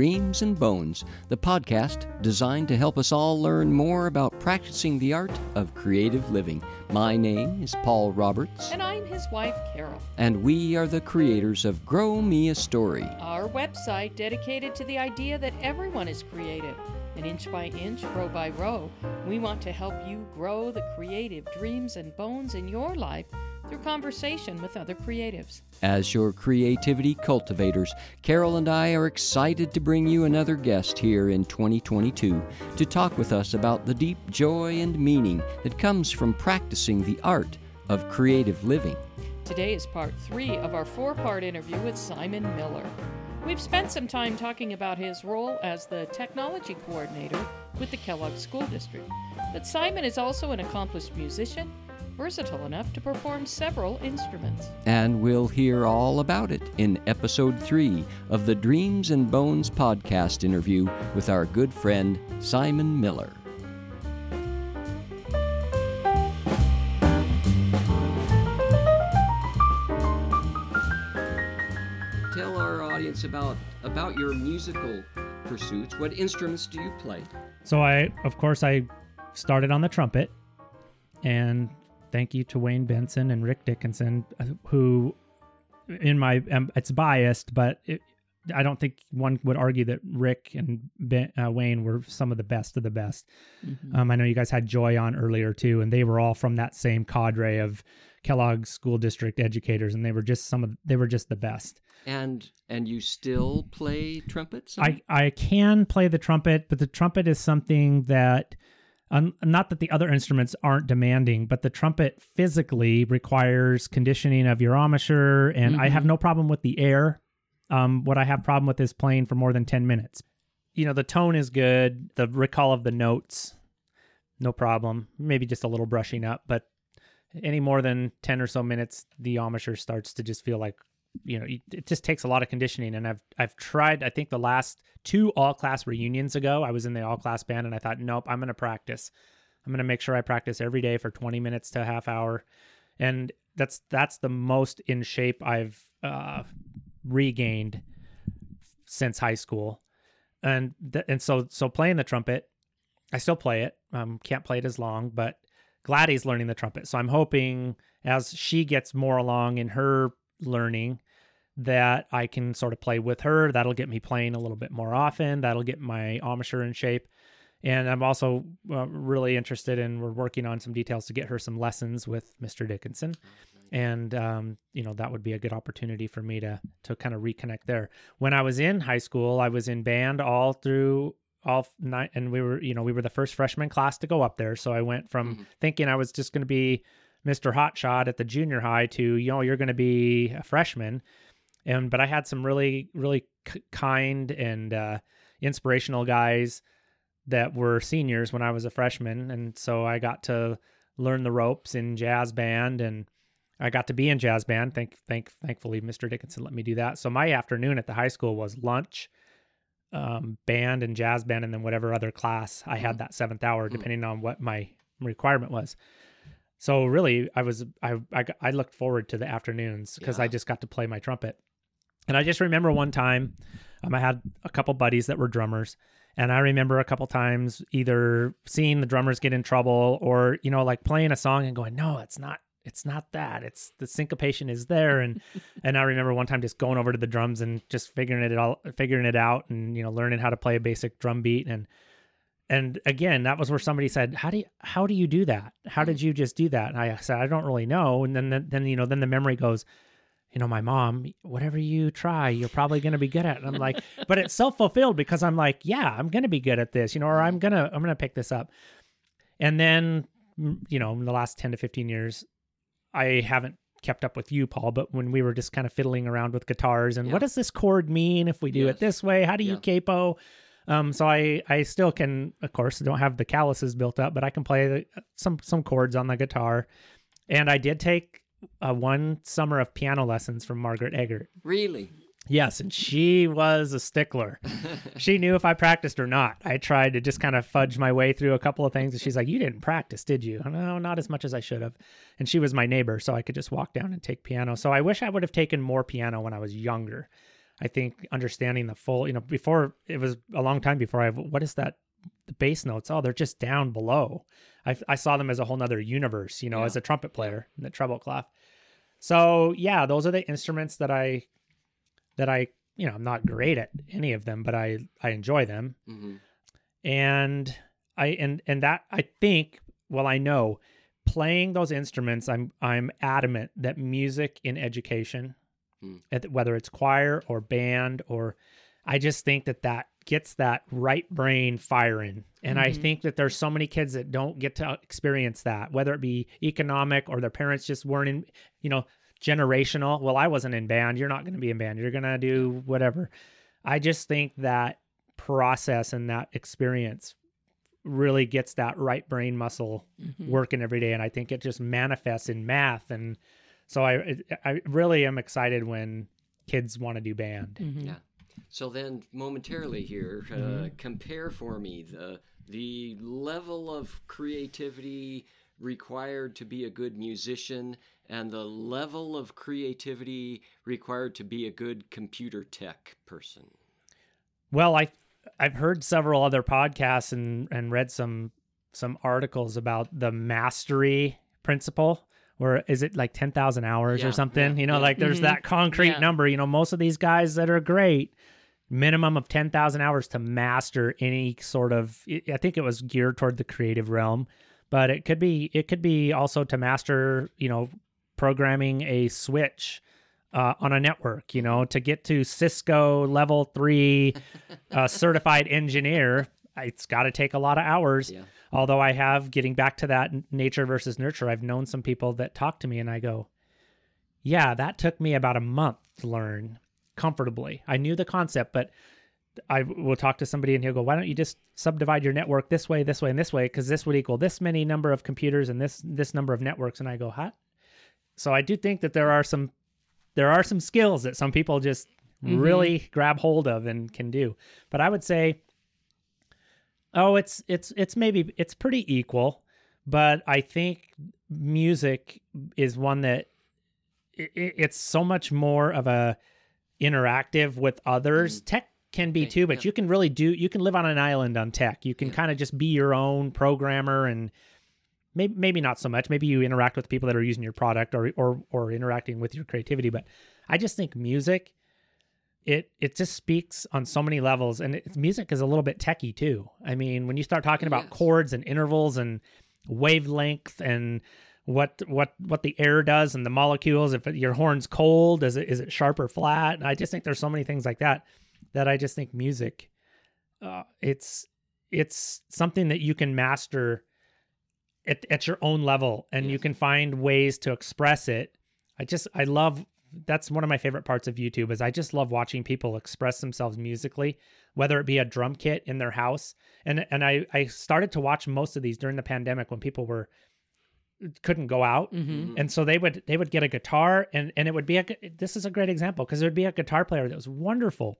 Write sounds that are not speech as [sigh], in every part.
Dreams and Bones, the podcast designed to help us all learn more about practicing the art of creative living. My name is Paul Roberts. And I'm his wife, Carol. And we are the creators of Grow Me a Story, our website dedicated to the idea that everyone is creative. And inch by inch, row by row, we want to help you grow the creative dreams and bones in your life through conversation with other creatives. As your creativity cultivators, Carol and I are excited to bring you another guest here in 2022 to talk with us about the deep joy and meaning that comes from practicing the art of creative living. Today is part three of our four part interview with Simon Miller. We've spent some time talking about his role as the technology coordinator with the Kellogg School District. But Simon is also an accomplished musician versatile enough to perform several instruments. And we'll hear all about it in episode three of the Dreams and Bones podcast interview with our good friend Simon Miller. Tell our audience about about your musical pursuits. What instruments do you play? So I, of course, I started on the trumpet, and thank you to Wayne Benson and Rick Dickinson, uh, who, in my, um, it's biased, but it, I don't think one would argue that Rick and ben, uh, Wayne were some of the best of the best. Mm-hmm. Um, I know you guys had Joy on earlier too, and they were all from that same cadre of Kellogg School District educators, and they were just some of they were just the best. And and you still play trumpet? Some? I I can play the trumpet, but the trumpet is something that um, not that the other instruments aren't demanding, but the trumpet physically requires conditioning of your embouchure, and mm-hmm. I have mm-hmm. no problem with the air. Um, what I have problem with is playing for more than ten minutes. You know, the tone is good, the recall of the notes, no problem. Maybe just a little brushing up, but any more than ten or so minutes, the embouchure starts to just feel like you know it just takes a lot of conditioning. And i've i've tried i think the last two all class reunions ago i was in the all class band and i thought nope i'm going to practice. I'm going to make sure i practice every day for 20 minutes to a half hour. And that's that's the most in shape i've uh, regained since high school. And th- and so so playing the trumpet i still play it um can't play it as long but Gladys learning the trumpet. So i'm hoping as she gets more along in her learning that I can sort of play with her. That'll get me playing a little bit more often. That'll get my embouchure in shape. And I'm also uh, really interested in, we're working on some details to get her some lessons with Mr. Dickinson. And, um, you know, that would be a good opportunity for me to, to kind of reconnect there. When I was in high school, I was in band all through all night and we were, you know, we were the first freshman class to go up there. So I went from mm-hmm. thinking I was just going to be Mr. Hotshot at the junior high to, you know, you're going to be a freshman. And, but I had some really, really kind and uh, inspirational guys that were seniors when I was a freshman. And so I got to learn the ropes in jazz band and I got to be in jazz band. Thank, thank, thankfully, Mr. Dickinson let me do that. So my afternoon at the high school was lunch, um, band and jazz band, and then whatever other class I had mm-hmm. that seventh hour, mm. depending on what my requirement was. So really, I was I I, I looked forward to the afternoons because yeah. I just got to play my trumpet. And I just remember one time, um, I had a couple buddies that were drummers, and I remember a couple times either seeing the drummers get in trouble or you know like playing a song and going, no, it's not it's not that it's the syncopation is there and [laughs] and i remember one time just going over to the drums and just figuring it all figuring it out and you know learning how to play a basic drum beat and and again that was where somebody said how do you how do you do that how did mm. you just do that and i said i don't really know and then then, you know then the memory goes you know my mom whatever you try you're probably going to be good at and i'm like [laughs] but it's self-fulfilled because i'm like yeah i'm going to be good at this you know or i'm going to i'm going to pick this up and then you know in the last 10 to 15 years i haven't kept up with you paul but when we were just kind of fiddling around with guitars and yeah. what does this chord mean if we do yes. it this way how do you yeah. capo um, so I I still can, of course, don't have the calluses built up, but I can play some some chords on the guitar. And I did take uh, one summer of piano lessons from Margaret Eggert. Really? Yes, and she was a stickler. [laughs] she knew if I practiced or not. I tried to just kind of fudge my way through a couple of things, and she's like, "You didn't practice, did you?" No, not as much as I should have. And she was my neighbor, so I could just walk down and take piano. So I wish I would have taken more piano when I was younger. I think understanding the full, you know, before it was a long time before I, what is that? The bass notes, oh, they're just down below. I, I saw them as a whole nother universe, you know, Yeah. as a trumpet player in the treble clef. So yeah, those are the instruments that I, that I, you know, I'm not great at any of them, but I, I enjoy them hmm and i and and that i think well i know playing those instruments i'm i'm adamant that music in education At- whether it's choir or band or i just think that that gets that right brain firing. And i Mhm. think that there's so many kids that don't get to experience that whether it be economic or their parents just weren't in you know generational. Well i wasn't in band. You're not going to be in band. You're going to do whatever. I just think that process and that experience really gets that right brain muscle Mhm. working every day. And i think it just manifests in math and so i i really am excited when kids want to do band Mhm. Yeah. So then, momentarily here, uh, Mhm. compare for me the the level of creativity required to be a good musician and the level of creativity required to be a good computer tech person. well i i've heard several other podcasts and and read some some articles about the mastery principle where is it like 10,000 hours Yeah, or something yeah, you know yeah. like there's Mhm. that concrete number you know most of these guys that are great minimum of 10,000 hours to master any sort of I I think it was geared toward the creative realm but it could be it could be also to master you know programming a switch uh, on a network you know to get to cisco level three uh, certified engineer it's got to take a lot of hours Yeah. although i have getting back to that nature versus nurture i've known some people that talk to me and i go yeah that took me about a month to learn comfortably i knew the concept but I will talk to somebody and he'll go, "Why don't you just subdivide your network this way, this way, and this way? Because this would equal this many number of computers and this this number of networks." And I go, "Huh?" So I do think that there are some there are some skills that some people just Mhm. really grab hold of and can do. But I would say, oh, it's it's it's maybe it's pretty equal. But I think music is one that i i- it's so much more of a interactive with others. Mm. Tech can be Okay, too, but yeah. you can really do. You can live on an island on tech. You can Yeah. kind of just be your own programmer and. Maybe, maybe not so much. Maybe you interact with people that are using your product or or or interacting with your creativity. But I just think music, it it just speaks on so many levels, and it, music is a little bit techie too. I mean, when you start talking about Yes. chords and intervals and wavelength and what what what the air does and the molecules, if your horn's cold, is it is it sharp or flat? And I just think there's so many things like that that I just think music, uh, it's it's something that you can master at, at your own level and you can find ways to express it i just i love that's one of my favorite parts of youtube is i just love watching people express themselves musically whether it be a drum kit in their house. And and i i started to watch most of these during the pandemic when people were couldn't go out. Mhm. and so they would they would get a guitar and and it would be a this is a great example because there would be a guitar player that was wonderful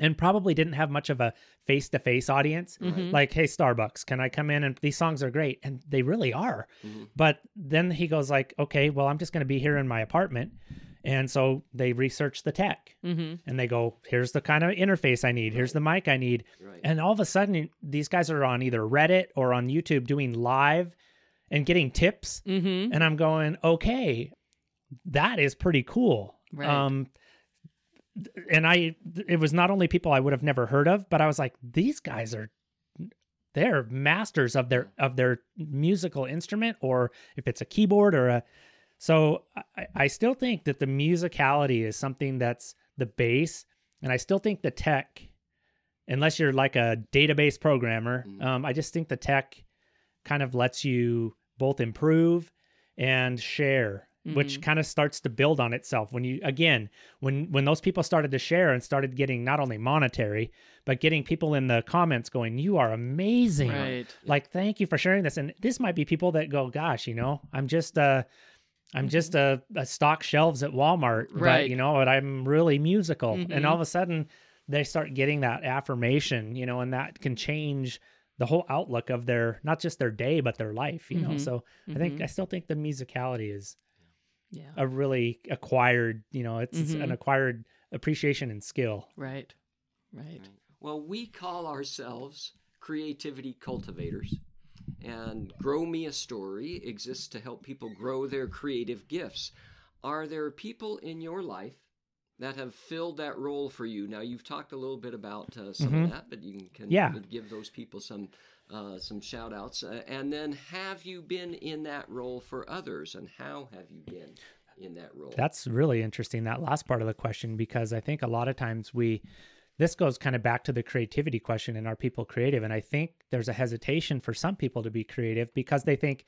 and probably didn't have much of a face-to-face audience. Mhm. like hey starbucks can i come in? And these songs are great and they really are. Mhm. but then he goes like okay well i'm just going to be here in my apartment and so they research the tech Mhm. and they go here's the kind of interface i need here's the mic i need Right. and all of a sudden these guys are on either reddit or on youtube doing live and getting tips Mhm. and i'm going okay that is pretty cool Right. um and i it was not only people i would have never heard of but i was like these guys are they're masters of their of their musical instrument or if it's a keyboard or a so I, I still think that the musicality is something that's the base and i still think the tech unless you're like a database programmer Mhm. um, i just think the tech kind of lets you both improve and share which Mhm. kind of starts to build on itself when you again when when those people started to share and started getting not only monetary but getting people in the comments going you are amazing Right. like thank you for sharing this and this might be people that go gosh you know i'm just uh i'm just a, a stock shelves at walmart but Right. you know but i'm really musical Mhm. and all of a sudden they start getting that affirmation you know and that can change the whole outlook of their not just their day but their life you know Mhm. so i think Mhm. i still think the musicality is Yeah. a really acquired you know it's, it's an Mhm. acquired appreciation and skill. Right. Right. Well, we call ourselves creativity cultivators. And Grow Me a Story exists to help people grow their creative gifts. Are there people in your life that have filled that role for you? Now, you've talked a little bit about uh, some Mhm. of that, but you can, can Yeah. give those people some uh, some shout outs. Uh, and then, have you been in that role for others? And how have you been in that role? That's really interesting, that last part of the question, because I think a lot of times we, this goes kind of back to the creativity question and are people creative? And I think there's a hesitation for some people to be creative because they think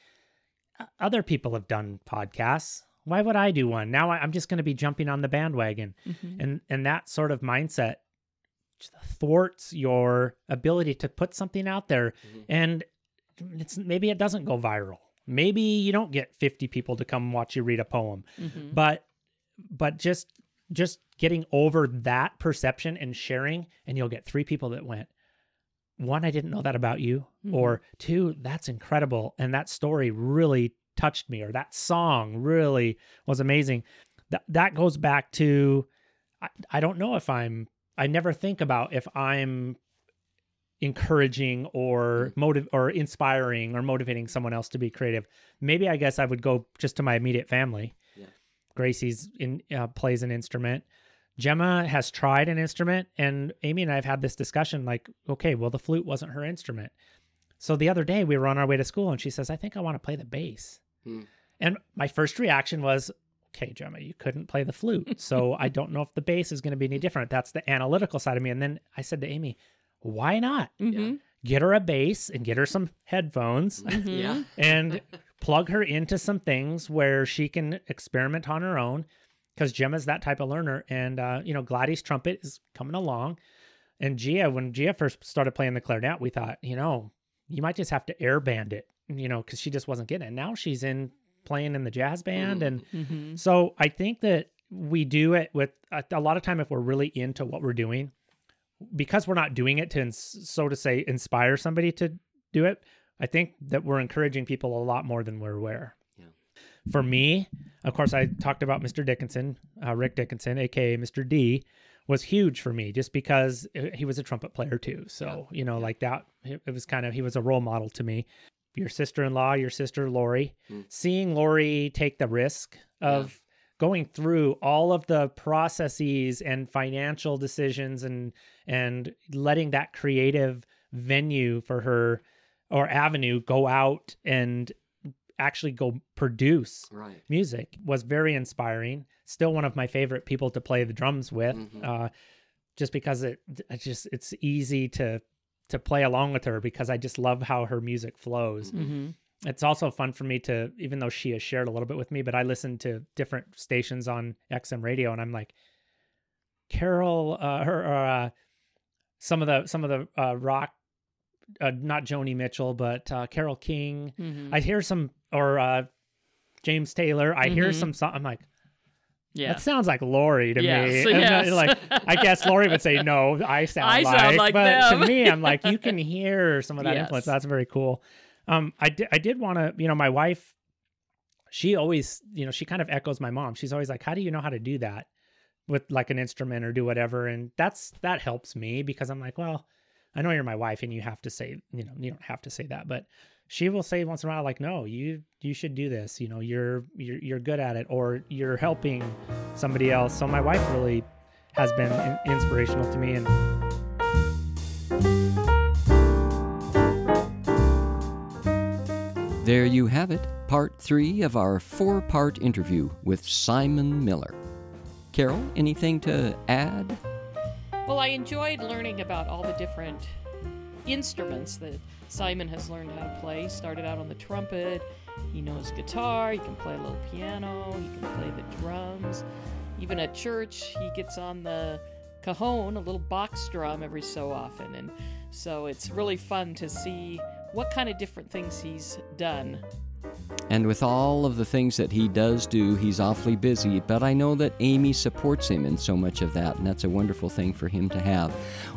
other people have done podcasts. Why would I do one? Now I'm just going to be jumping on the bandwagon. Mhm. And, and that sort of mindset thwarts your ability to put something out there. Mhm. And it's maybe it doesn't go viral. Maybe you don't get 50 people to come watch you read a poem Mhm. but but just just getting over that perception and sharing and you'll get three people that went one i didn't know that about you mm-hmm. or two that's incredible and that story really touched me or that song really was amazing. That that goes back to I, I don't know if i'm i never think about if i'm encouraging or mm-hmm. motive or inspiring or motivating someone else to be creative. Maybe i guess i would go just to my immediate family. Gracie's in uh, plays an instrument gemma has tried an instrument and amy and i have had this discussion like okay well the flute wasn't her instrument so the other day we were on our way to school and she says i think i want to play the bass Hmm. and my first reaction was okay gemma you couldn't play the flute [laughs] so i don't know if the bass is going to be any different that's the analytical side of me and then i said to amy why not Mhm. get her a bass and get her some headphones Mhm. Yeah. and [laughs] plug her into some things where she can experiment on her own because Gemma's that type of learner. And, uh, you know, Gladys trumpet is coming along. And Gia, when Gia first started playing the clarinet, we thought, you know, you might just have to air band it, you know, because she just wasn't getting it. Now she's in playing in the jazz band. And Mhm. so I think that we do it with a, a lot of time if we're really into what we're doing, because we're not doing it to, ins- so to say, inspire somebody to do it. I think that we're encouraging people a lot more than we're aware. Yeah. For me, of course, I talked about Mr. Dickinson, uh, Rick Dickinson, aka Mr. D, was huge for me just because uh, he was a trumpet player too. So you know, like that, it it was kind of he was a role model to me. Your sister-in-law, your sister Lori, Mm. seeing Lori take the risk of going through all of the processes and financial decisions and and letting that creative venue for her or avenue go out and actually go produce Right. music was very inspiring still one of my favorite people to play the drums with Mhm. uh just because it it's just it's easy to to play along with her because I just love how her music flows Mhm. it's also fun for me to even though she has shared a little bit with me but i listen to different stations on xm radio and i'm like carol uh her uh some of the some of the uh rock uh, not joni mitchell but uh Carole King Mhm. i hear some or uh james taylor i hear Mhm. some song i'm like yeah. that sounds like lori to Yes, me [laughs] And, uh, yes. like [laughs] i guess lori would say no i sound I like sound like but them. to me i'm like you can hear some of that Yes. influence that's very cool um i did i did want to you know my wife she always you know she kind of echoes my mom she's always like how do you know how to do that with like an instrument or do whatever and that's that helps me because i'm like well i know you're my wife and you have to say you know you don't have to say that but she will say once in a while like no you you should do this you know you're you're, you're good at it or you're helping somebody else so my wife really has been in- inspirational to me and There you have it, part three of our four part interview with Simon Miller. Carol, anything to add? Well, I enjoyed learning about all the different instruments that Simon has learned how to play. Started out on the trumpet. He knows guitar. He can play a little piano. He can play the drums. Even at church, he gets on the cajon, a little box drum, every so often. And so it's really fun to see what kind of different things he's done. And with all of the things that he does do, he's awfully busy, but I know that Amy supports him in so much of that, and that's a wonderful thing for him to have.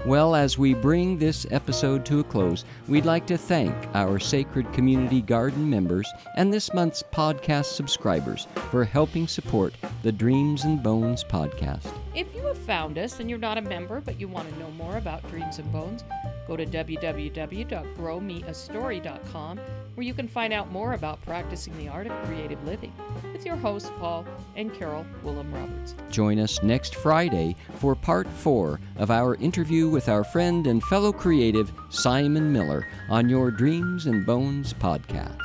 Well, as we bring this episode to a close, we'd like to thank our Sacred Community Garden members and this month's podcast subscribers for helping support the Dreams and Bones podcast. If you have found us and you're not a member but you want to know more about Dreams and Bones, go to www.growmeastory.com where you can find out more about practicing the art of creative living with your hosts, Paul and Carol Willem Roberts. Join us next Friday for part four of our interview with our friend and fellow creative Simon Miller on your Dreams and Bones podcast.